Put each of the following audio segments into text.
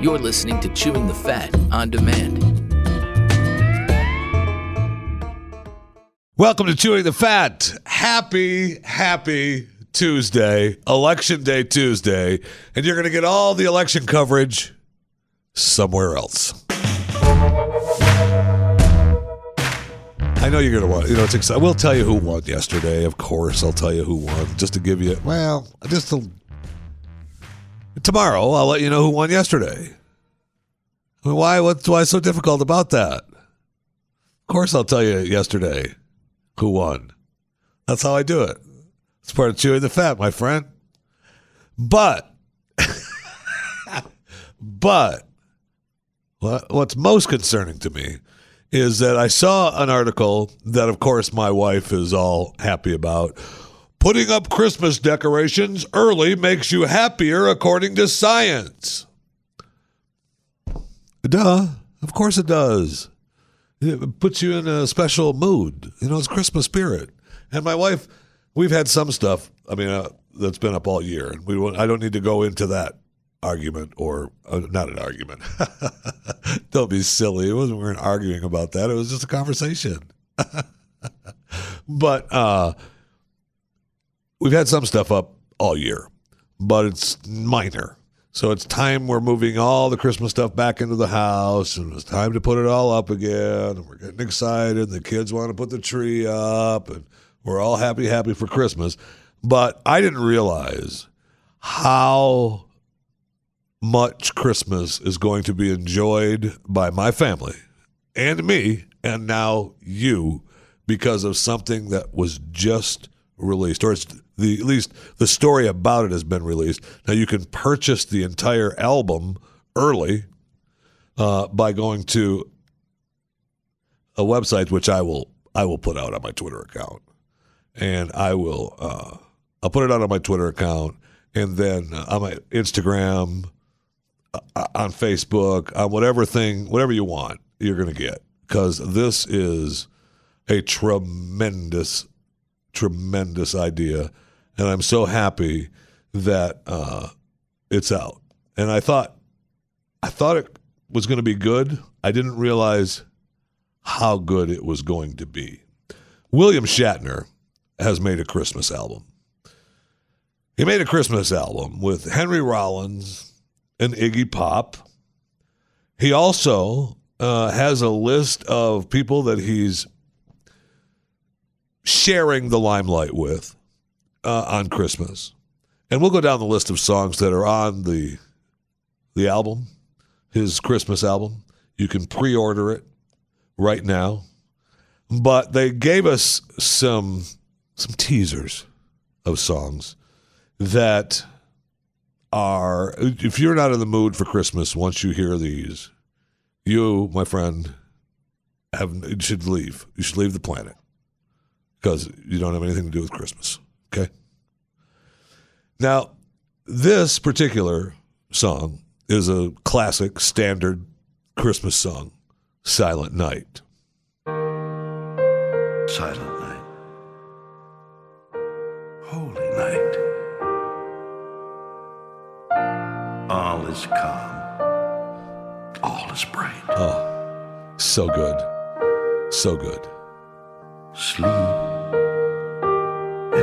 You're listening to Chewing the Fat on demand. Welcome to Chewing the Fat. Happy, happy Tuesday, Election Day Tuesday, and you're going to get all the election coverage somewhere else. I know you're going to want, you know, it's exciting. We'll tell you who won yesterday. Of course, I'll tell you who won just to give you, well, just to, tomorrow, I'll let you know who won yesterday. I mean, why, what's why so difficult about that? Of course, I'll tell you yesterday who won. That's how I do it. It's part of chewing the fat, my friend. But, but, what, what's most concerning to me is that I saw an article that, of course, my wife is all happy about. Putting up Christmas decorations early makes you happier, according to science. Duh. Of course it does. It puts you in a special mood. You know, it's Christmas spirit. And my wife, we've had some stuff. I mean, uh, that's been up all year, and we. I don't need to go into that argument or uh, not an argument. don't be silly. It wasn't we weren't arguing about that. It was just a conversation. but uh, we've had some stuff up all year, but it's minor. So it's time we're moving all the Christmas stuff back into the house, and it's time to put it all up again. And we're getting excited. And the kids want to put the tree up, and we're all happy, happy for Christmas. But I didn't realize how much Christmas is going to be enjoyed by my family and me, and now you, because of something that was just released, or it's the at least the story about it has been released. Now you can purchase the entire album early uh, by going to a website which I will I will put out on my Twitter account, and I will uh, I'll put it out on my Twitter account, and then uh, on my Instagram, uh, on Facebook, on whatever thing, whatever you want, you're going to get. Because this is a tremendous, tremendous idea, and I'm so happy that uh, it's out. And I thought, I thought it was going to be good. I didn't realize how good it was going to be. William Shatner has made a Christmas album. He made a Christmas album with Henry Rollins and Iggy Pop. He also uh, has a list of people that he's sharing the limelight with uh, on Christmas. And we'll go down the list of songs that are on the the album, his Christmas album. You can pre-order it right now. But they gave us some some teasers of songs that are if you're not in the mood for Christmas once you hear these, you, my friend, have should leave. You should leave the planet because you don't have anything to do with Christmas. Okay. Now, this particular song is a classic, standard Christmas song, "Silent Night." Silent night. Holy night. All is calm. All is bright. Oh, so good, so good. Sleep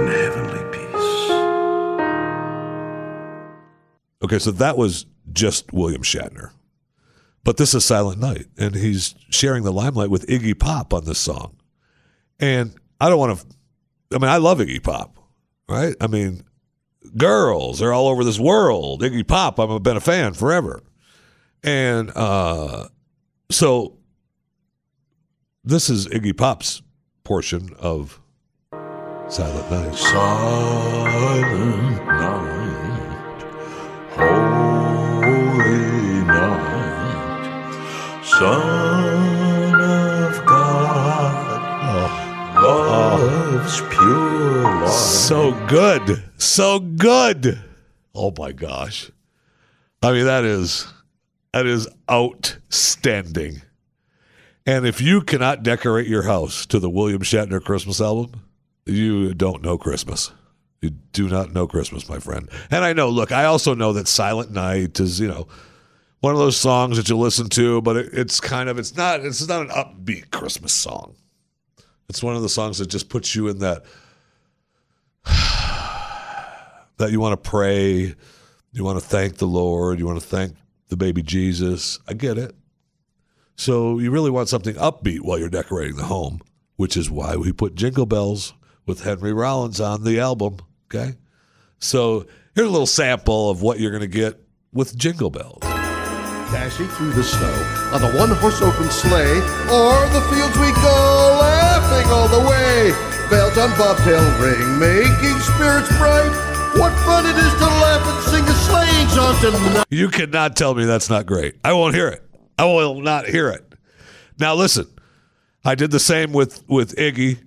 heavenly peace. Okay, so that was just William Shatner. But this is Silent Night, and he's sharing the limelight with Iggy Pop on this song. And I don't want to, I mean, I love Iggy Pop, right? I mean, girls are all over this world. Iggy Pop, I've been a fan forever. And uh, so this is Iggy Pop's portion of Silent Night. Silent night. Holy night. Son of God. Love's pure light. So good. So good. Oh my gosh. I mean that is that is outstanding. And if you cannot decorate your house to the William Shatner Christmas album, you don't know Christmas. You do not know Christmas, my friend. And I know, look, I also know that Silent Night is, you know, one of those songs that you listen to, but it, it's kind of it's not it's not an upbeat Christmas song. It's one of the songs that just puts you in that that you want to pray, you want to thank the Lord, you want to thank the baby Jesus. I get it. So you really want something upbeat while you're decorating the home, which is why we put Jingle Bells with Henry Rollins on the album. Okay. So here's a little sample of what you're going to get with Jingle Bells. Dashing through the snow on a one horse open sleigh, o'er the fields we go, laughing all the way. Bells on bobtail ring, making spirits bright. What fun it is to laugh and sing a sleighing song tonight. You cannot tell me that's not great. I won't hear it. I will not hear it. Now listen, I did the same with with Iggy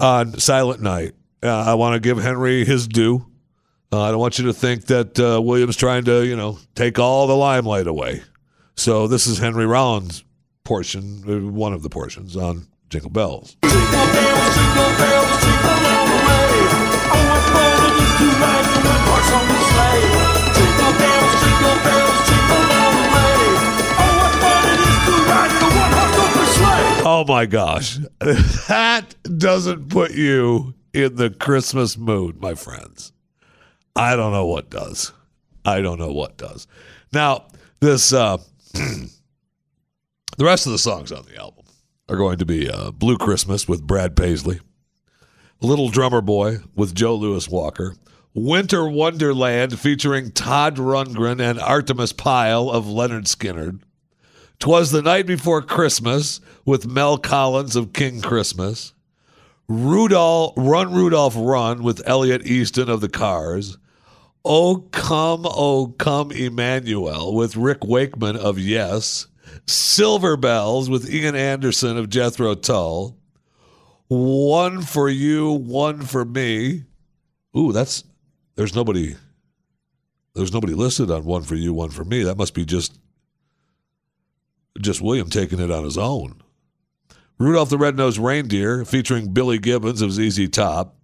on Silent Night. Uh, I want to give Henry his due. Uh, I don't want you to think that uh, William's trying to, you know, take all the limelight away. So this is Henry Rollins' portion, uh, one of the portions on Jingle Bells. Jingle bells, jingle bells, jingle all the way. Oh my gosh. That doesn't put you in the Christmas mood, my friends. I don't know what does. I don't know what does. Now, this uh the rest of the songs on the album are going to be uh, Blue Christmas with Brad Paisley, Little Drummer Boy with Joe Louis Walker, Winter Wonderland featuring Todd Rundgren and Artimus Pyle of Lynyrd Skynyrd, Twas the Night Before Christmas with Mel Collins of King Christmas. Rudolph Run Rudolph Run with Elliot Easton of the Cars. Oh Come, Oh Come Emmanuel with Rick Wakeman of Yes. Silver Bells with Ian Anderson of Jethro Tull. One for you, one for me. Ooh, that's there's nobody there's nobody listed on one for you, one for me. That must be just just William taking it on his own. Rudolph the Red-Nosed Reindeer featuring Billy Gibbons of ZZ Top.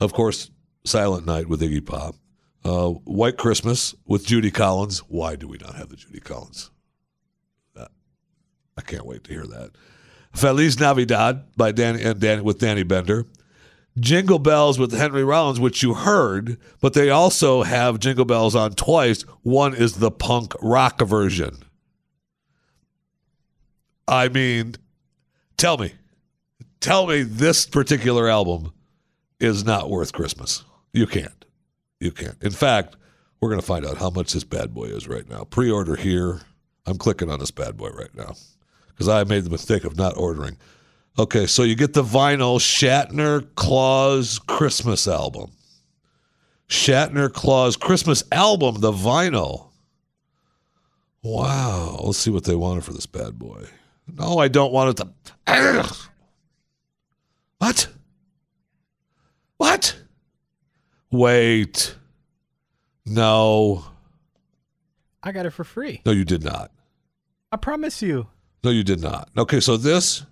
Of course, Silent Night with Iggy Pop. Uh, White Christmas with Judy Collins. Why do we not have the Judy Collins? Uh, I can't wait to hear that. Feliz Navidad by Danny and Danny with Danny Bender. Jingle Bells with Henry Rollins, which you heard, but they also have Jingle Bells on twice. One is the punk rock version. I mean, tell me, tell me this particular album is not worth Christmas. You can't. You can't. In fact, we're going to find out how much this bad boy is right now. Pre order here. I'm clicking on this bad boy right now because I made the mistake of not ordering. Okay, so you get the vinyl Shatner Claus Christmas album. Shatner Claus Christmas album, the vinyl. Wow. Let's see what they wanted for this bad boy. No, I don't want it to. What? What? Wait. No. I got it for free. No, you did not. I promise you. No, you did not. Okay, so this,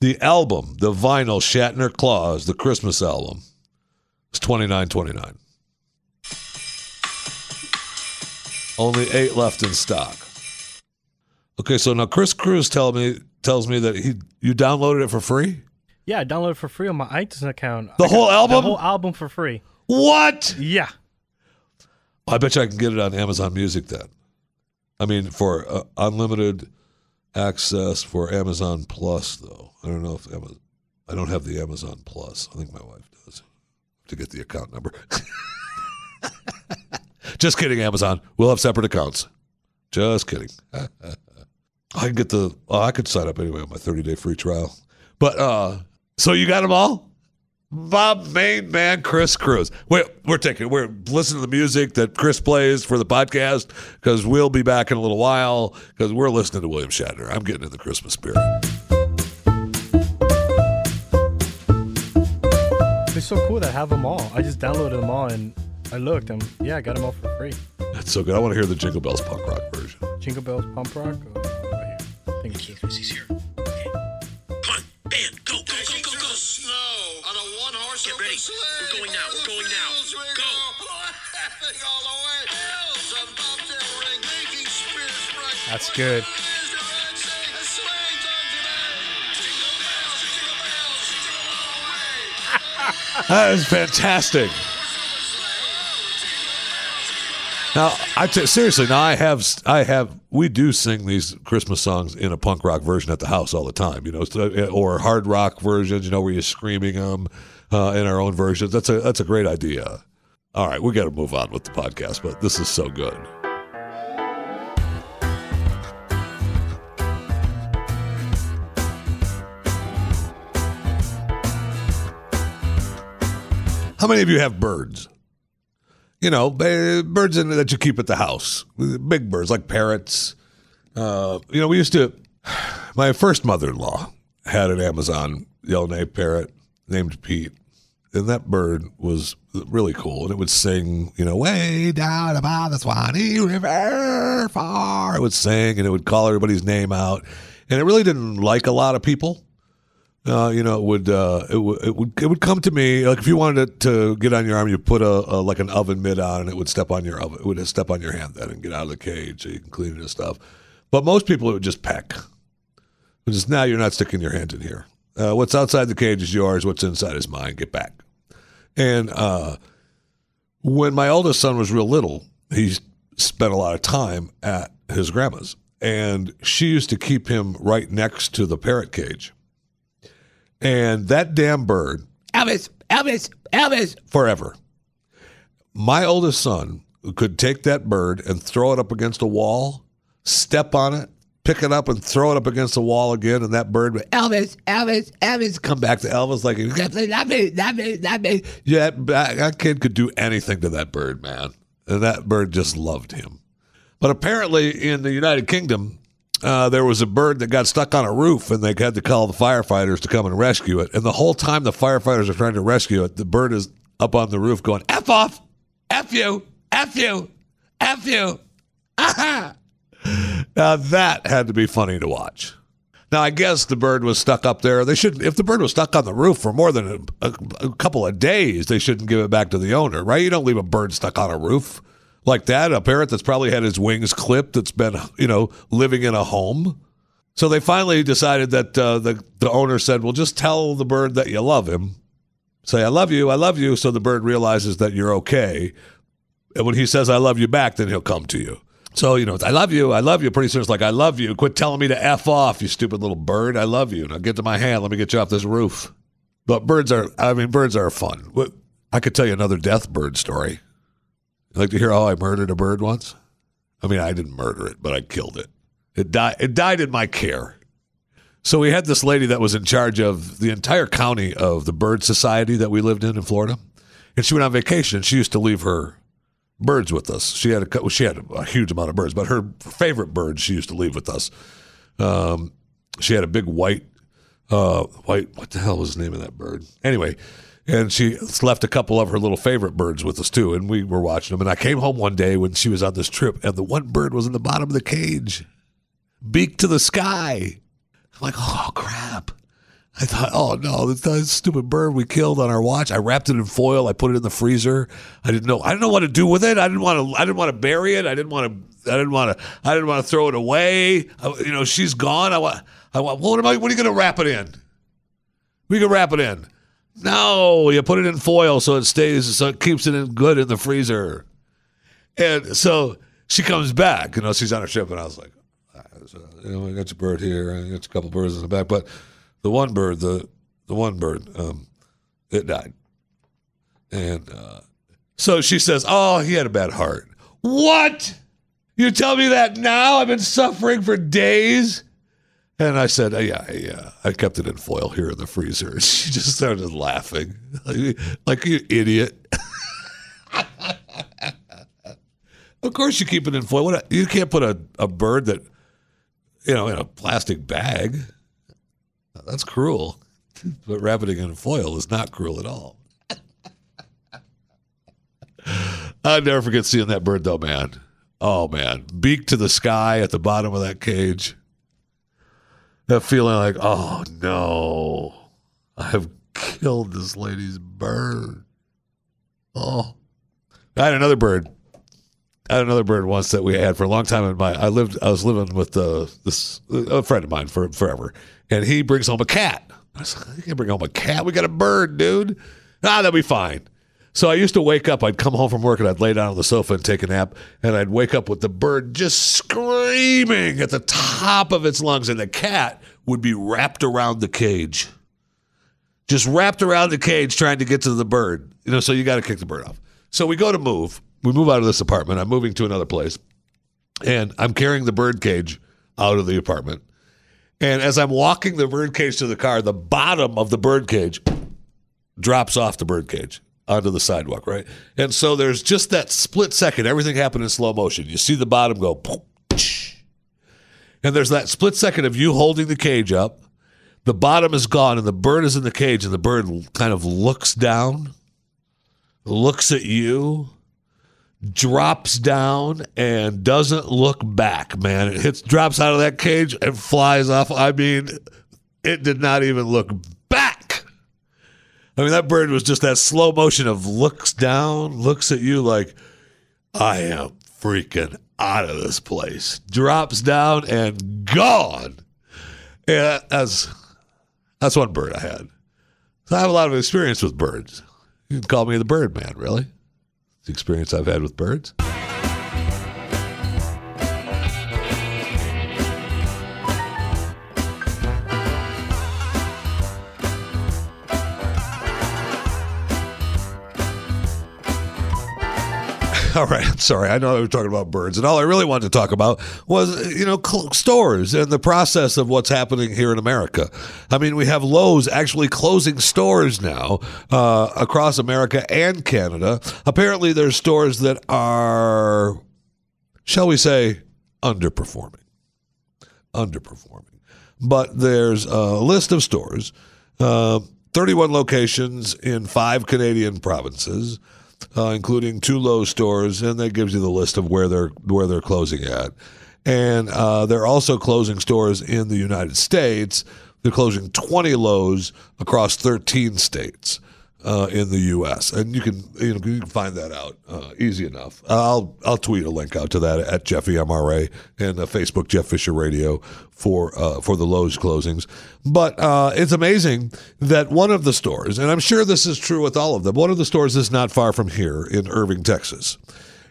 the album, the vinyl Shatner Claus, the Christmas album, is twenty nine twenty nine. Only eight left in stock. Okay, so now Chris Cruz tell me tells me that he you downloaded it for free. Yeah, I downloaded it for free on my iTunes account. The I whole album? The whole album for free. What? Yeah. I bet you I can get it on Amazon Music then. I mean, for uh, unlimited access for Amazon Plus, though. I don't know if Amazon, I don't have the Amazon Plus. I think my wife does. To get the account number. Just kidding, Amazon. We'll have separate accounts. Just kidding. I can get the. Oh, I could sign up anyway on my 30 day free trial. But uh so you got them all? Bob main man Chris Cruz. Wait, we're taking we're listening to the music that Chris plays for the podcast because we'll be back in a little while because we're listening to William Shatner. I'm getting in the Christmas spirit. It's so cool that I have them all. I just downloaded them all and I looked and yeah, I got them all for free. That's so good. I want to hear the Jingle Bells punk rock version. Jingle Bells punk Rock. Oh, right here. I think. He's here. Okay. Come on, band, go, go, go, go, go. Snow on a one horse Get ready. We're going now. We're going now. Go. Laughing all the way. Bells on bobtail ring, That's good. That is fantastic. Now, I t- seriously now I have I have we do sing these Christmas songs in a punk rock version at the house all the time, you know, or hard rock versions, you know, where you're screaming them uh, in our own versions. That's a that's a great idea. All right, we got to move on with the podcast, but this is so good. How many of you have birds? You know, birds that you keep at the house. Big birds like parrots. Uh, you know, we used to. My first mother-in-law had an Amazon yellow-nape parrot named Pete, and that bird was really cool. And it would sing, you know, way down by the Swanee River, far. It would sing, and it would call everybody's name out. And it really didn't like a lot of people uh, you know, it would uh, it would it would it would come to me like if you wanted it to get on your arm, you put a, a like an oven mitt on, and it would step on your oven. It would step on your hand then and get out of the cage, so you can clean it and stuff. But most people it would just peck. Just now you're not sticking your hand in here. Uh, what's outside the cage is yours. What's inside is mine. Get back. And uh, when my oldest son was real little, he spent a lot of time at his grandma's, and she used to keep him right next to the parrot cage. And that damn bird, Elvis, Elvis, Elvis, forever. My oldest son could take that bird and throw it up against a wall, step on it, pick it up and throw it up against the wall again, and that bird would Elvis, Elvis, Elvis come back to Elvis like not me, not me, not me. Yeah, that, that kid could do anything to that bird, man, and that bird just loved him. But apparently, in the United Kingdom, uh, there was a bird that got stuck on a roof, and they had to call the firefighters to come and rescue it. And the whole time the firefighters are trying to rescue it, the bird is up on the roof going, F off, F you, F you, F you. Now that had to be funny to watch. Now I guess the bird was stuck up there. They shouldn't. If the bird was stuck on the roof for more than a, a, a couple of days, they shouldn't give it back to the owner, right? You don't leave a bird stuck on a roof like that. A parrot that's probably had his wings clipped, that's been you know living in a home. So they finally decided that uh, the the owner said, "Well, just tell the bird that you love him. Say I love you, I love you." So the bird realizes that you're okay, and when he says "I love you" back, then he'll come to you. So you know, I love you, I love you. Pretty soon it's like I love you. Quit telling me to f off, you stupid little bird. I love you. Now get to my hand. Let me get you off this roof. But birds are, I mean, birds are fun. I could tell you another death bird story. You like to hear how I murdered a bird once? I mean, I didn't murder it, but I killed it. It died. It died in my care. So we had this lady that was in charge of the entire county of the bird society that we lived in in Florida, and she went on vacation. She used to leave her birds with us. She had a she had a huge amount of birds, but her favorite bird she used to leave with us. Um, she had a big white, uh, white. What the hell was the name of that bird? Anyway, and she left a couple of her little favorite birds with us too, and we were watching them. And I came home one day when she was on this trip, and the one bird was in the bottom of the cage, beak to the sky. I'm like, oh crap. I thought, oh no, this, this stupid bird we killed on our watch. I wrapped it in foil. I put it in the freezer. I didn't know. I didn't know what to do with it. I didn't want to. I didn't want to bury it. I didn't want to. I didn't want to. I didn't want to throw it away. I, you know, she's gone. I want. I want. What am I? What are you going to wrap it in? We can wrap it in. No, you put it in foil so it stays. So it keeps it in good in the freezer. And so she comes back. You know, she's on her ship, and I was like, "Ah, so, you know, I got your bird here, I got a couple birds in the back, but the one bird, the the one bird, um, it died. And uh, so she says, "Oh, he had a bad heart." What? You tell me that now? I've been suffering for days. And I said, "Uh, "Yeah, yeah." I kept it in foil here in the freezer. And she just started laughing, like, like you idiot. of course, you keep it in foil. What, you can't put a, a bird that, you know, in a plastic bag. That's cruel. But wrapping it in foil is not cruel at all. I'll never forget seeing that bird, though, man. Oh, man. Beak to the sky at the bottom of that cage. That feeling like, oh, no. I have killed this lady's bird. Oh. I had another bird I had another bird once that we had for a long time. In my, I lived, I was living with uh, this a friend of mine for forever, and he brings home a cat. I was like, you can bring home a cat. We got a bird, dude. Ah, that'll be fine. So I used to wake up. I'd come home from work and I'd lay down on the sofa and take a nap, and I'd wake up with the bird just screaming at the top of its lungs, and the cat would be wrapped around the cage just wrapped around the cage trying to get to the bird. You know, so you got to kick the bird off. So we go to move. We move out of this apartment. I'm moving to another place. And I'm carrying the bird cage out of the apartment. And as I'm walking the bird cage to the car, the bottom of the bird cage drops off the bird cage onto the sidewalk, right? And so there's just that split second, everything happened in slow motion. You see the bottom go, and there's that split second of you holding the cage up the bottom is gone and the bird is in the cage and the bird kind of looks down looks at you drops down and doesn't look back man it hits drops out of that cage and flies off i mean it did not even look i mean that bird was just that slow motion of looks down looks at you like i am freaking out of this place drops down and gone yeah, that's that's one bird I had. So I have a lot of experience with birds. You can call me the bird man, really. The experience I've had with birds. All right, I'm sorry. I know I was talking about birds, and all I really wanted to talk about was, you know, cl- stores and the process of what's happening here in America. I mean, we have Lowe's actually closing stores now uh, across America and Canada. Apparently, there's stores that are, shall we say, underperforming. Underperforming. But there's a list of stores, uh, 31 locations in five Canadian provinces uh, including two Lowe's stores, and that gives you the list of where they're where they're closing at. And uh, they're also closing stores in the United States. They're closing 20 Lowe's across 13 states uh, in the U.S. And you can you know you can find that out uh, easy enough. I'll I'll tweet a link out to that at Jeffy MRA and uh, Facebook Jeff Fisher Radio for uh, for the Lowe's closings. But uh, it's amazing that one of the stores, and I'm sure this is true with all of them. One of the stores is not far from here in Irving, Texas.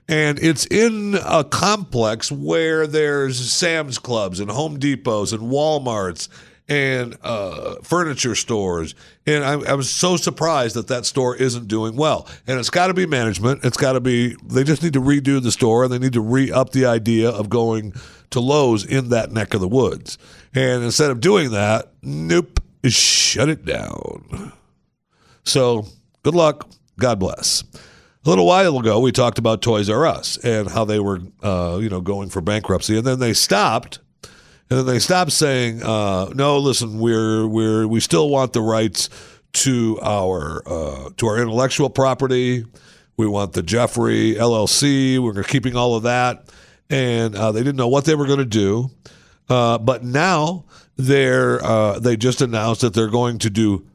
And it's in a complex where there's Sam's Clubs and Home Depots and Walmarts and uh, furniture stores. And I, I was so surprised that that store isn't doing well. And it's got to be management. It's got to be, they just need to redo the store and they need to re up the idea of going to Lowe's in that neck of the woods. And instead of doing that, nope, shut it down. So good luck. God bless. A little while ago, we talked about Toys R Us and how they were, uh, you know, going for bankruptcy, and then they stopped, and then they stopped saying, uh, "No, listen, we're we're we still want the rights to our uh, to our intellectual property. We want the Geoffrey LLC. We're keeping all of that." And uh, they didn't know what they were going to do, uh, but now they're uh, they just announced that they're going to do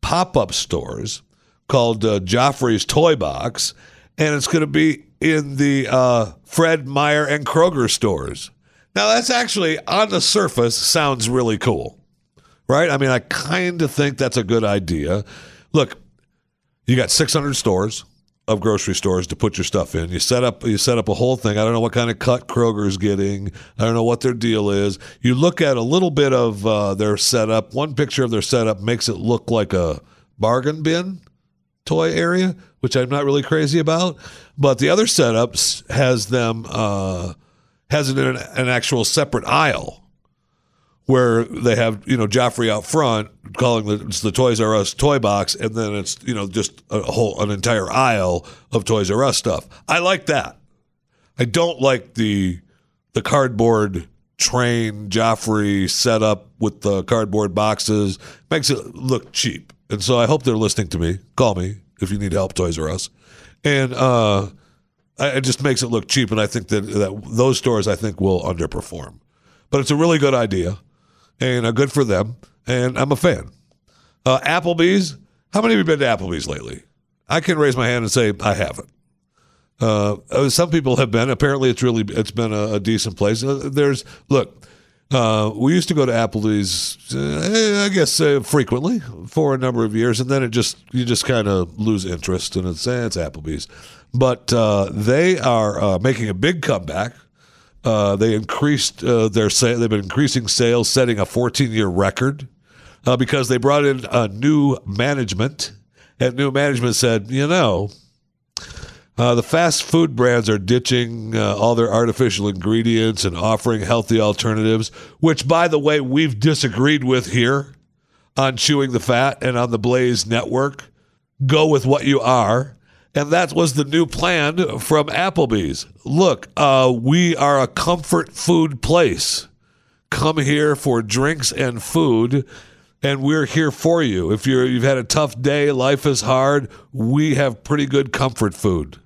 pop up stores called uh, Geoffrey's Toy Box, and it's going to be in the Fred Meyer and Kroger stores. Now, that's actually on the surface sounds really cool, right? I mean, I kind of think that's a good idea. Look, you got 600 stores of grocery stores to put your stuff in. You set up you set up a whole thing. I don't know what kind of cut Kroger's getting. I don't know what their deal is. You look at a little bit of uh, their setup. One picture of their setup makes it look like a bargain bin toy area, which I'm not really crazy about. But the other setups has them uh, has an, an actual separate aisle where they have you know Geoffrey out front calling the it's the Toys R Us toy box, and then it's you know just a whole an entire aisle of Toys R Us stuff. I like that. I don't like the the cardboard train Geoffrey setup with the cardboard boxes. Makes it look cheap. And so I hope they're listening to me. Call me if you need help, Toys R Us. And uh, it just makes it look cheap. And I think that, that those stores, I think, will underperform. But it's a really good idea and uh, good for them. And I'm a fan. Uh, Applebee's. How many of you been to Applebee's lately? I can raise my hand and say I haven't. Uh, uh, some people have been. Apparently, it's really it's been a, a decent place. Uh, there's look. Uh, we used to go to Applebee's, uh, I guess, uh, frequently for a number of years, and then it just you just kind of lose interest, and it's eh, it's Applebee's. But uh, they are uh, making a big comeback. Uh, they increased uh, their sale. They've been increasing sales, setting a 14 year record uh, because they brought in a new management, and new management said, you know, uh, the fast food brands are ditching all their artificial ingredients and offering healthy alternatives, which, by the way, we've disagreed with here on Chewing the Fat and on the Blaze Network. Go with what you are. And that was the new plan from Applebee's. Look, uh, we are a comfort food place. Come here for drinks and food, and we're here for you. If you're you've had a tough day, life is hard, we have pretty good comfort food,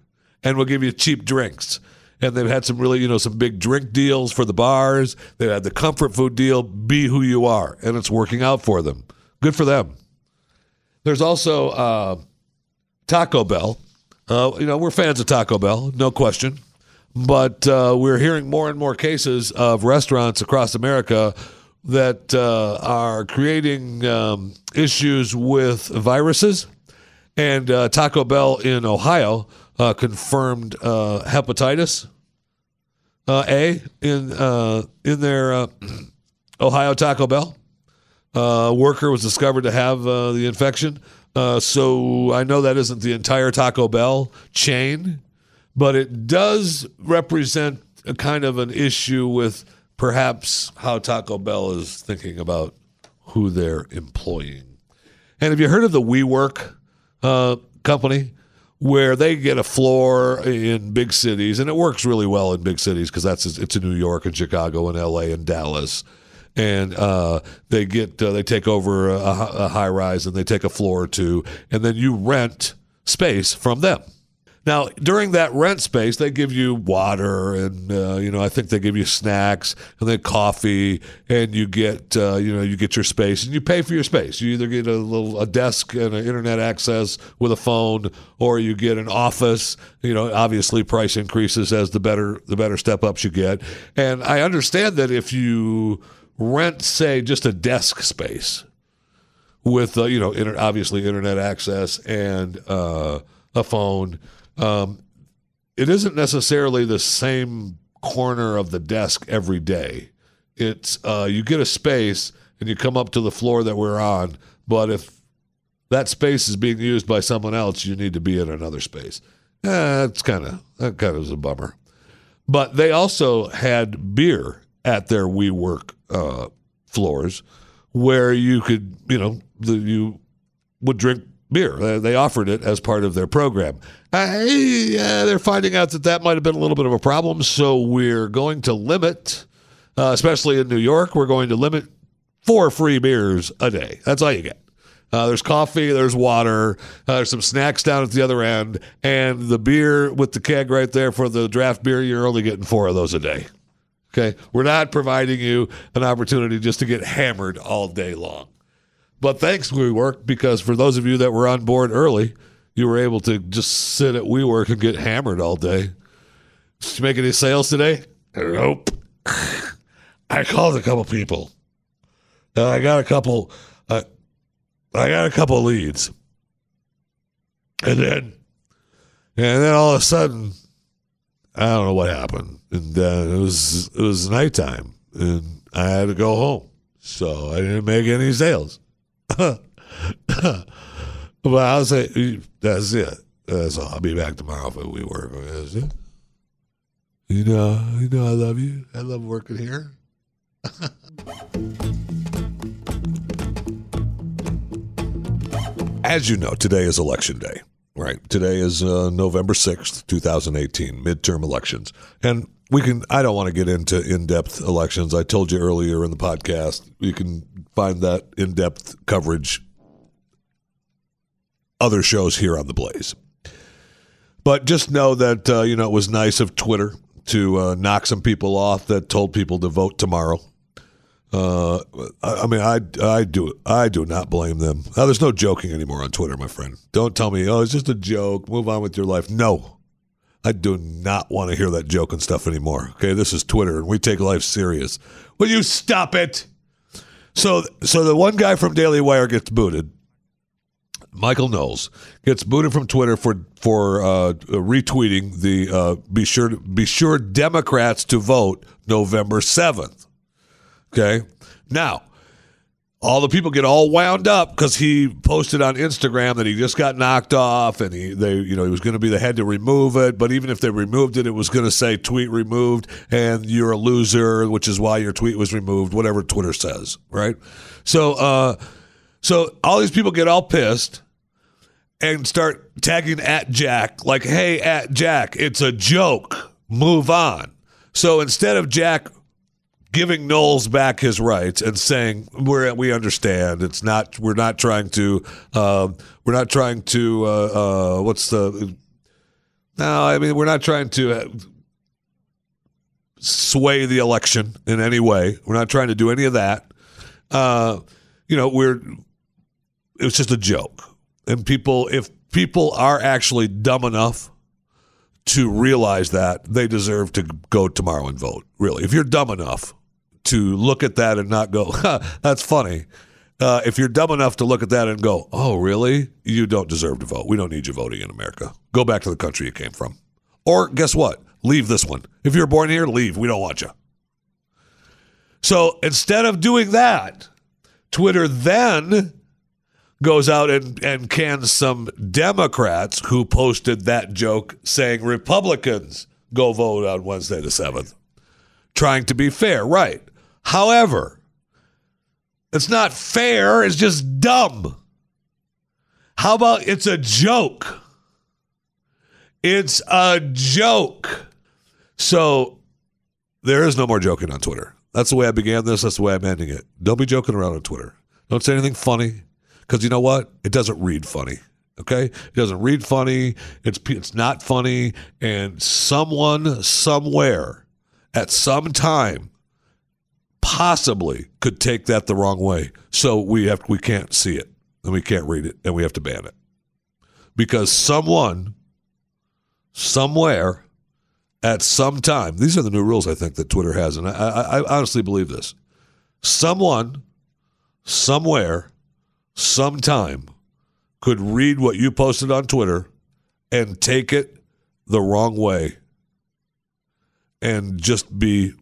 and we'll give you cheap drinks. And they've had some really, you know, some big drink deals for the bars. They've had the comfort food deal. Be who you are, and it's working out for them. Good for them. There's also uh, Taco Bell. Uh, you know, we're fans of Taco Bell, no question. But uh, we're hearing more and more cases of restaurants across America that uh, are creating um, issues with viruses. And uh, Taco Bell in Ohio uh, confirmed uh, hepatitis A in in their Ohio Taco Bell. Worker was discovered to have the infection. Uh, so I know that isn't the entire Taco Bell chain, but it does represent a kind of an issue with perhaps how Taco Bell is thinking about who they're employing. And have you heard of the WeWork uh, company? Where they get a floor in big cities, and it works really well in big cities because that's it's in New York and Chicago and L.A. and Dallas, and uh, they get uh, they take over a, a high rise and they take a floor or two, and then you rent space from them. Now, during that rent space, they give you water and uh, you know I think they give you snacks and then coffee, and you get uh, you know you get your space and you pay for your space. You either get a little a desk and an internet access with a phone, or you get an office. You know, obviously price increases as the better the better step ups you get. And I understand that if you rent, say, just a desk space with uh, you know inter- obviously internet access and uh, a phone um, it isn't necessarily the same corner of the desk every day. It's uh, you get a space and you come up to the floor that we're on, but if that space is being used by someone else, you need to be in another space. Eh, that's kind of that kind of is a bummer. But they also had beer at their WeWork uh, floors, where you could, you know, the, you would drink beer. They offered it as part of their program. Uh, they're finding out that that might have been a little bit of a problem, so we're going to limit, uh, especially in New York, we're going to limit four free beers a day. That's all you get. Uh, there's coffee, there's water, uh, there's some snacks down at the other end, and the beer with the keg right there for the draft beer, you're only getting four of those a day. Okay. We're not providing you an opportunity just to get hammered all day long. But thanks, WeWork, because for those of you that were on board early, you were able to just sit at WeWork and get hammered all day. Did you make any sales today? Nope. I called a couple people. Uh, I got a couple. Uh, I got a couple leads, and then, and then all of a sudden, I don't know what happened, and uh, it was it was nighttime, and I had to go home, so I didn't make any sales. but I'll say that's it. That's all. I'll be back tomorrow if we work. That's it. You know, you know, I love you. I love working here. As you know, today is election day, right? Today is uh, November 6th, 2018, midterm elections. And we can, I don't want to get into in depth elections. I told you earlier in the podcast, you can find that in depth coverage, other shows here on The Blaze. But just know that, uh, you know, it was nice of Twitter to uh, knock some people off that told people to vote tomorrow. Uh, I, I mean, I, I do I do not blame them. Now, there's no joking anymore on Twitter, my friend. Don't tell me, oh, it's just a joke. Move on with your life. No, I do not want to hear that joke and stuff anymore. Okay, this is Twitter, and we take life serious. Will you stop it? So, so the one guy from Daily Wire gets booted. Michael Knowles gets booted from Twitter for for uh, retweeting the uh, be sure be sure Democrats to vote November seventh. Okay, now all the people get all wound up because he posted on Instagram that he just got knocked off and he they you know he was going to be the head to remove it, but even if they removed it, it was going to say tweet removed and you're a loser, which is why your tweet was removed, whatever Twitter says, right? So uh, so all these people get all pissed and start tagging at Jack like, "Hey, at Jack, it's a joke. Move on." So instead of Jack giving Knowles back his rights and saying we're we understand. It's not we're not trying to um, we're not trying to uh, uh, what's the no I mean we're not trying to uh, sway the election in any way. We're not trying to do any of that. Uh, you know we're it was just a joke. And people if people are actually dumb enough to realize that they deserve to go tomorrow and vote really. If you're dumb enough to look at that and not go that's funny. Uh, if you're dumb enough to look at that and go oh really? You don't deserve to vote. We don't need you voting in america. Go back to the country you came from. Or guess what? Leave this one. If you're born here leave. We don't want you. So instead of doing that twitter then goes out and, and cans some Democrats who posted that joke saying Republicans go vote on Wednesday the 7th. Trying to be fair, right. However, it's not fair, it's just dumb. How about it's a joke? It's a joke. So there is no more joking on Twitter. That's the way I began this. That's the way I'm ending it. Don't be joking around on Twitter. Don't say anything funny because you know what? It doesn't read funny. Okay, it doesn't read funny. It's it's not funny, and someone somewhere at some time possibly could take that the wrong way. So we have we can't see it and we can't read it and we have to ban it because someone somewhere at some time these are the new rules I think that Twitter has, and I, I, I honestly believe this. Someone somewhere sometime could read what you posted on Twitter and take it the wrong way and just be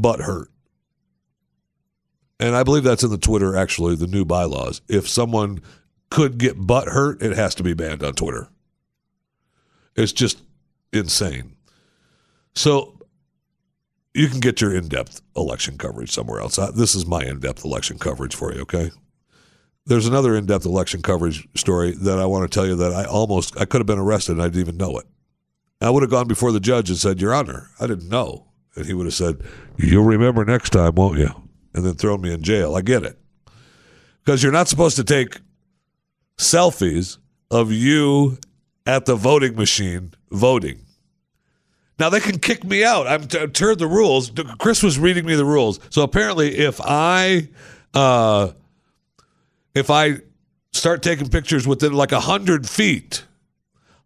butt hurt. And I believe that's in the Twitter, actually, the new bylaws. If someone could get butt hurt, it has to be banned on Twitter. It's just insane. So you can get your in-depth election coverage somewhere else. This is my in-depth election coverage for you, okay? There's another in-depth election coverage story that I want to tell you that I almost I could have been arrested and I didn't even know it. I would have gone before the judge and said, "Your Honor, I didn't know," and he would have said, "You'll remember next time, won't you?" And then thrown me in jail. I get it because you're not supposed to take selfies of you at the voting machine voting. Now they can kick me out. I'm turned the rules. Chris was reading me the rules. So apparently, if I, uh, if I start taking pictures within like a hundred feet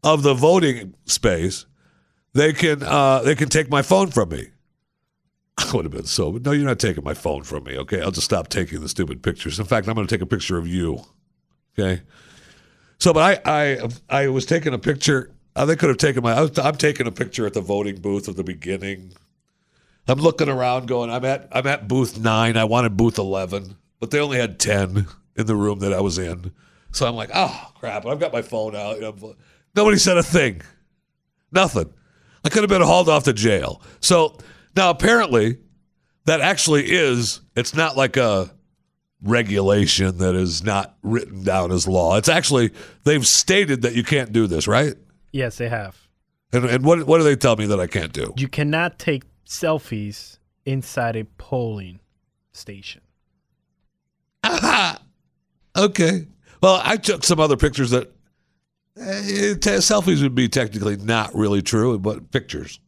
of the voting space, they can uh, they can take my phone from me. I would have been so. No, you're not taking my phone from me. Okay, I'll just stop taking the stupid pictures. In fact, I'm going to take a picture of you. Okay. So, but I I I was taking a picture. Uh, they could have taken my. I was, I'm taking a picture at the voting booth at the beginning. I'm looking around, going, I'm at I'm at booth nine. I wanted booth eleven, but they only had ten in the room that I was in. So I'm like, oh crap! I've got my phone out. Nobody said a thing. Nothing. I could have been hauled off to jail. So now apparently, that actually is. It's not like a regulation that is not written down as law. It's actually they've stated that you can't do this, right? Yes, they have. And and what what do they tell me that I can't do? You cannot take selfies inside a polling station. Okay. Well, I took some other pictures that eh, te- selfies would be technically not really true, but pictures.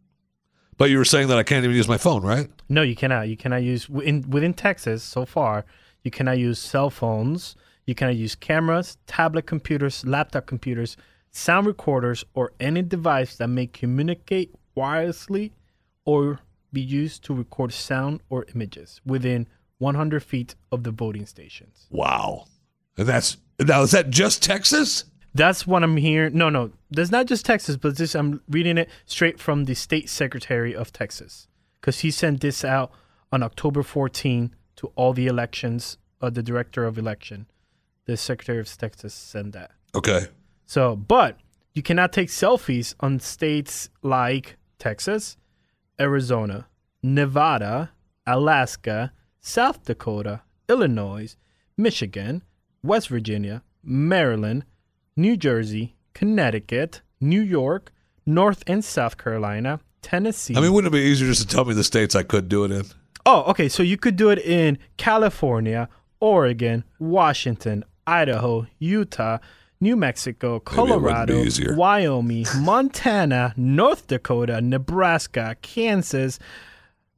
But you were saying that I can't even use my phone, right? No, you cannot. You cannot use in within Texas so far. You cannot use cell phones. You cannot use cameras, tablet computers, laptop computers sound recorders, or any device that may communicate wirelessly or be used to record sound or images within 100 feet of the voting stations. Wow. And that's now is that just Texas? That's what I'm hearing. No, no, that's not just Texas, but this I'm reading it straight from the state secretary of Texas because he sent this out on October 14 to all the elections. Uh, the director of election, the secretary of Texas, sent that. Okay. So, but you cannot take selfies on states like Texas, Arizona, Nevada, Alaska, South Dakota, Illinois, Michigan, West Virginia, Maryland, New Jersey, Connecticut, New York, North and South Carolina, Tennessee. I mean, wouldn't it be easier just to tell me the states I could do it in? Oh, okay. So you could do it in California, Oregon, Washington, Idaho, Utah, New Mexico, it wouldn't be Colorado. Wyoming, Montana, North Dakota, Nebraska, Kansas,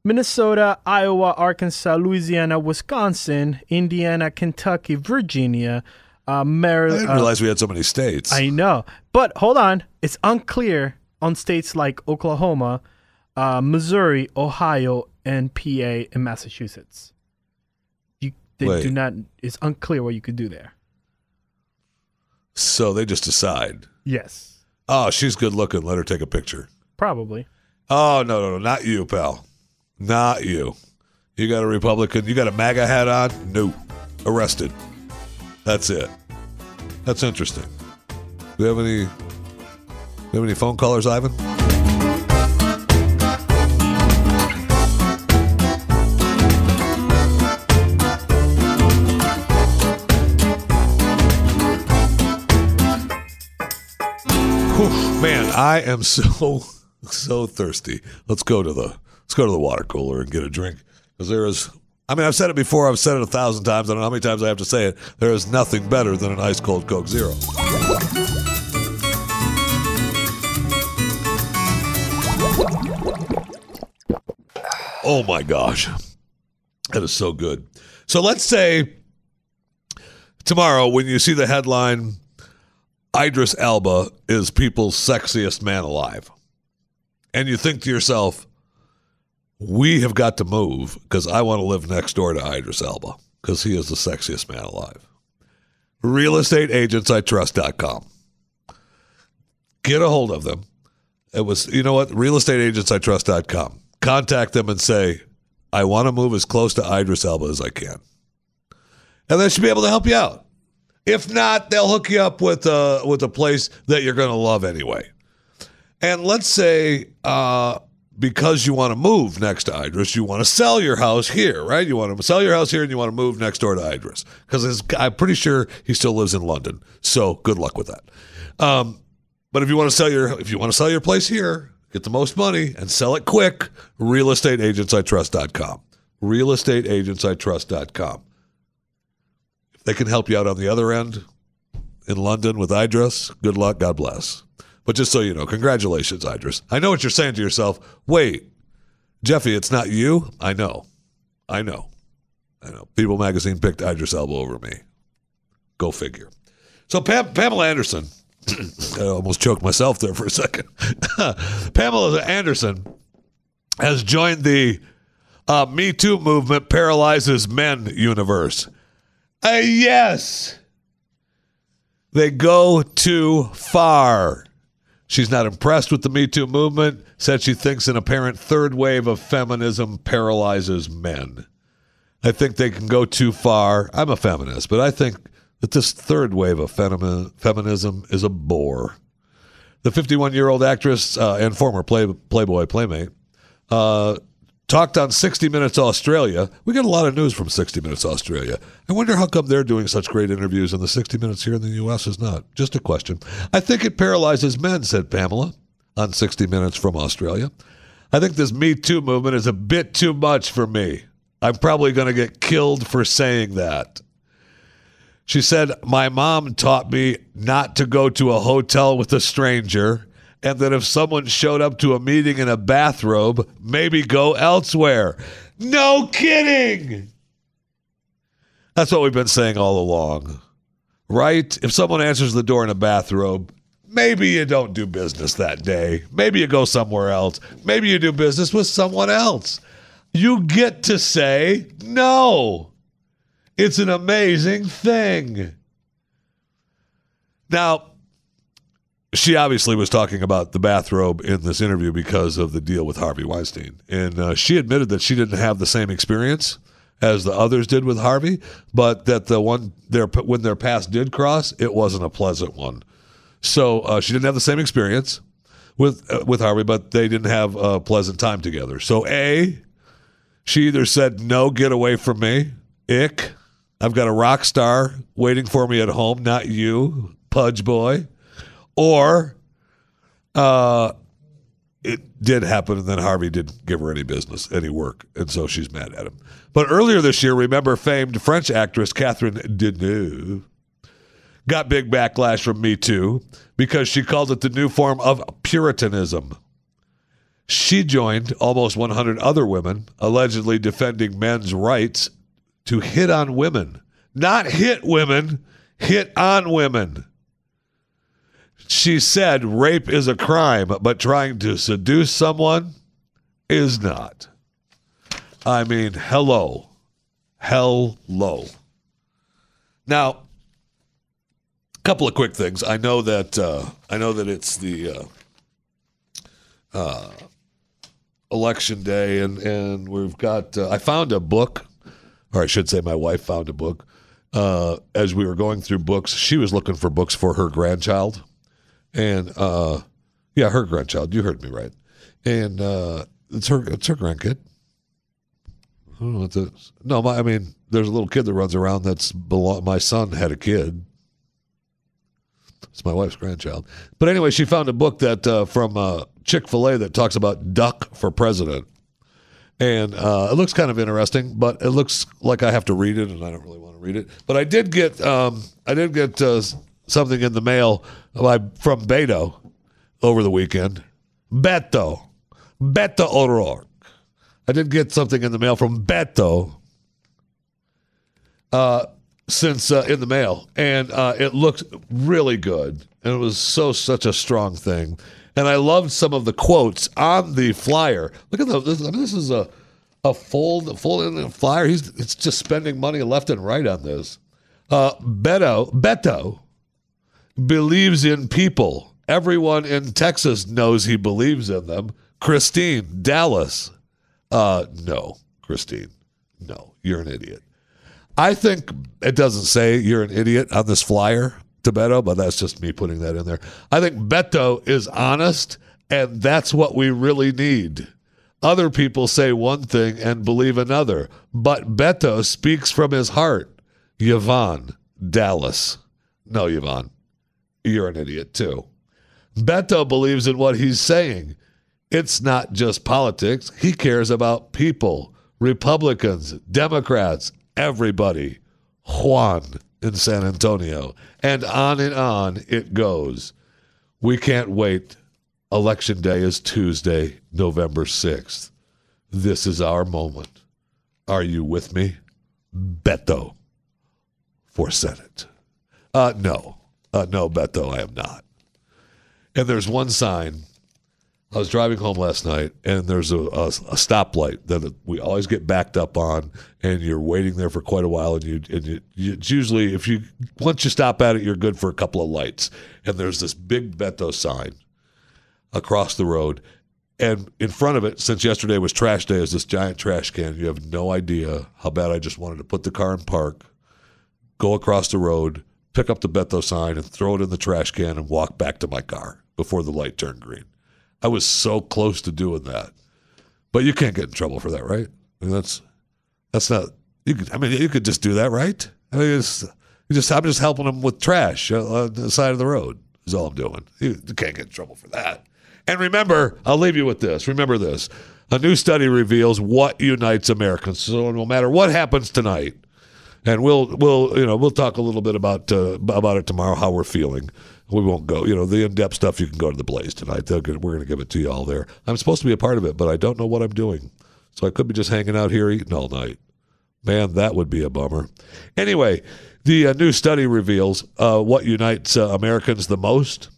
Minnesota, Iowa, Arkansas, Louisiana, Wisconsin, Indiana, Kentucky, Virginia, uh, I didn't realize we had so many states. I know. But hold on. It's unclear on states like Oklahoma, uh, Missouri, Ohio, and PA and Massachusetts. You they Wait. do not it's unclear what you could do there. so they just decide. Yes. Oh, she's good looking. Let her take a picture. Probably. Oh no, no, no, not you, pal. Not you. You got a Republican. You got a MAGA hat on. No, arrested. That's it. That's interesting. Do we have any? Do we have any phone callers, Ivan? Man, I am so so thirsty. Let's go to the let's go to the water cooler and get a drink because there is. I mean, I've said it before. I've said it a thousand times. I don't know how many times I have to say it. There is nothing better than an ice cold Coke Zero. Oh my gosh, that is so good. So let's say tomorrow when you see the headline Idris Elba is people's sexiest man alive. And you think to yourself, we have got to move because I want to live next door to Idris Elba because he is the sexiest man alive. Realestateagentsitrust.com. Get a hold of them. It was, you know what? Realestateagentsitrust.com. Contact them and say, I want to move as close to Idris Elba as I can. And they should be able to help you out. If not, they'll hook you up with a with a place that you're going to love anyway. And let's say uh, because you want to move next to Idris, you want to sell your house here, right? You want to sell your house here and you want to move next door to Idris because I'm pretty sure he still lives in London. So good luck with that. Um, but if you want to sell your if you want to sell your place here, get the most money and sell it quick, realestateagentsitrust.com. Realestateagentsitrust.com. If they can help you out on the other end in London with Idris, good luck, God bless. But just so you know, congratulations, Idris. I know what you're saying to yourself. Wait, Jeffy, it's not you? I know. I know. I know. People magazine picked Idris Elba over me. Go figure. So Pam- Pamela Anderson, I almost choked myself there for a second. Pamela Anderson has joined the uh, Me Too movement paralyzes men universe. Uh, yes. They go too far. She's not impressed with the Me Too movement, said she thinks an apparent third wave of feminism paralyzes men. I think they can go too far. I'm a feminist, but I think that this third wave of femi- feminism is a bore. The 51 year old actress uh, and former play- Playboy playmate uh, talked on 60 Minutes Australia. We get a lot of news from 60 Minutes Australia. I wonder how come they're doing such great interviews and the 60 Minutes here in the U.S. is not. Just a question. I think it paralyzes men, said Pamela on 60 Minutes from Australia. I think this Me Too movement is a bit too much for me. I'm probably going to get killed for saying that. She said, My mom taught me not to go to a hotel with a stranger, and that if someone showed up to a meeting in a bathrobe, maybe go elsewhere. No kidding. That's what we've been saying all along, right? If someone answers the door in a bathrobe, maybe you don't do business that day. Maybe you go somewhere else. Maybe you do business with someone else. You get to say no. It's an amazing thing. Now, she obviously was talking about the bathrobe in this interview because of the deal with Harvey Weinstein. And uh, she admitted that she didn't have the same experience as the others did with Harvey, but that the one their when their paths did cross, it wasn't a pleasant one. So uh, she didn't have the same experience with uh, with Harvey, but they didn't have a pleasant time together. So a, she either said no, get away from me, ick. I've got a rock star waiting for me at home, not you, pudge boy, or uh, it did happen, and then Harvey didn't give her any business, any work, and so she's mad at him. But earlier this year, remember famed French actress Catherine Deneuve got big backlash from Me Too because she called it the new form of Puritanism. She joined almost 100 other women allegedly defending men's rights to hit on women. Not hit women, hit on women. She said rape is a crime, but trying to seduce someone is not. I mean, hello. Hello. Now, a couple of quick things. I know that uh, I know that it's the uh, uh, election day, and and we've got. Uh, I found a book, or I should say, my wife found a book. Uh, as we were going through books, she was looking for books for her grandchild, and uh, yeah, her grandchild. You heard me right, and uh, it's her it's her grandkid. I don't know what the, no, my, I mean, there's a little kid that runs around that's. My son had a kid. It's my wife's grandchild. But anyway, she found a book that uh, from uh, Chick Fil A that talks about duck for president, and uh, it looks kind of interesting. But it looks like I have to read it, and I don't really want to read it. But I did get um, I did get uh, something in the mail from Beto over the weekend. Beto, Beto O'Rourke. I did get something in the mail from Beto uh, since uh, in the mail, and uh, it looked really good, and it was so such a strong thing. And I loved some of the quotes on the flyer. Look at the, this. I mean, this is a a in the flyer. He's it's just spending money left and right on this. Uh, Beto Beto believes in people. Everyone in Texas knows he believes in them. Christine Dallas. Uh, no, Christine. No, you're an idiot. I think it doesn't say you're an idiot on this flyer to Beto, but that's just me putting that in there. I think Beto is honest, and that's what we really need. Other people say one thing and believe another, but Beto speaks from his heart. Yvonne, Dallas. No, Yvonne, you're an idiot too. Beto believes in what he's saying. It's not just politics. He cares about people, Republicans, Democrats, everybody. Juan in San Antonio. And on and on it goes. We can't wait. Election day is Tuesday, November 6th. This is our moment. Are you with me? Beto for Senate. Uh, no. Uh, no, Beto, I am not. And there's one sign. I was driving home last night, and there's a, a, a stoplight that we always get backed up on, and you're waiting there for quite a while. And you, and you, you, it's usually if you once you stop at it, you're good for a couple of lights. And there's this big Beto sign across the road, and in front of it, since yesterday was trash day, is this giant trash can. You have no idea how bad I just wanted to put the car in park, go across the road, pick up the Beto sign, and throw it in the trash can, and walk back to my car before the light turned green. I was so close to doing that, but you can't get in trouble for that, right? I mean, that's that's not. You could, I mean, you could just do that, right? I mean, it's, you just I'm just helping them with trash uh, on the side of the road. Is all I'm doing. You, you can't get in trouble for that. And remember, I'll leave you with this. Remember this: a new study reveals what unites Americans. So no matter what happens tonight, and we'll we'll you know we'll talk a little bit about uh, about it tomorrow how we're feeling. We won't go, you know, the in-depth stuff. You can go to the Blaze tonight. We're going to give it to you all there. I'm supposed to be a part of it, but I don't know what I'm doing, so I could be just hanging out here eating all night. Man, that would be a bummer. Anyway, the uh, new study reveals uh, what unites uh, Americans the most,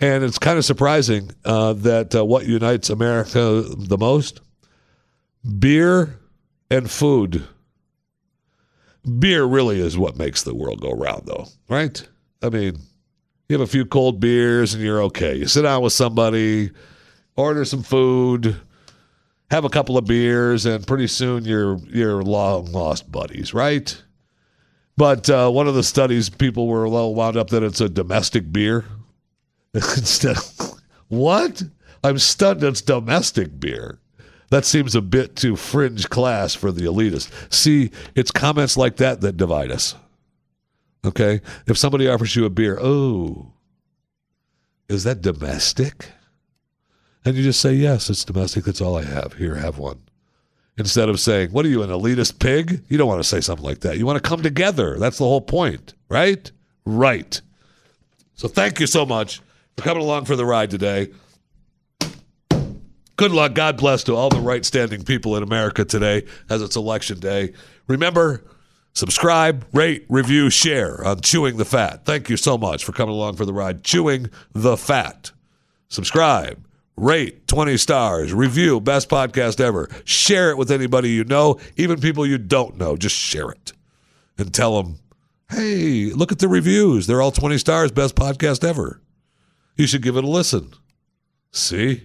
And it's kind of surprising uh, that uh, what unites America the most beer and food. Beer really is what makes the world go round, though, right? I mean, you have a few cold beers and you're okay. You sit down with somebody, order some food, have a couple of beers, and pretty soon you're you're long lost buddies, right? But uh, one of the studies, people were a little wound up that it's a domestic beer. What? I'm stunned. It's domestic beer. That seems a bit too fringe class for the elitist. See, it's comments like that that divide us. Okay, if somebody offers you a beer, oh, is that domestic? And you just say, yes, it's domestic. That's all I have. Here, have one. Instead of saying, what are you, an elitist pig? You don't want to say something like that. You want to come together. That's the whole point, right? Right. So thank you so much for coming along for the ride today. Good luck. God bless to all the right standing people in America today as it's election day. Remember, subscribe, rate, review, share on Chewing the Fat. Thank you so much for coming along for the ride. Chewing the Fat. Subscribe, rate 20 stars, review best podcast ever. Share it with anybody you know, even people you don't know. Just share it and tell them, hey, look at the reviews. They're all 20 stars, best podcast ever. You should give it a listen. See?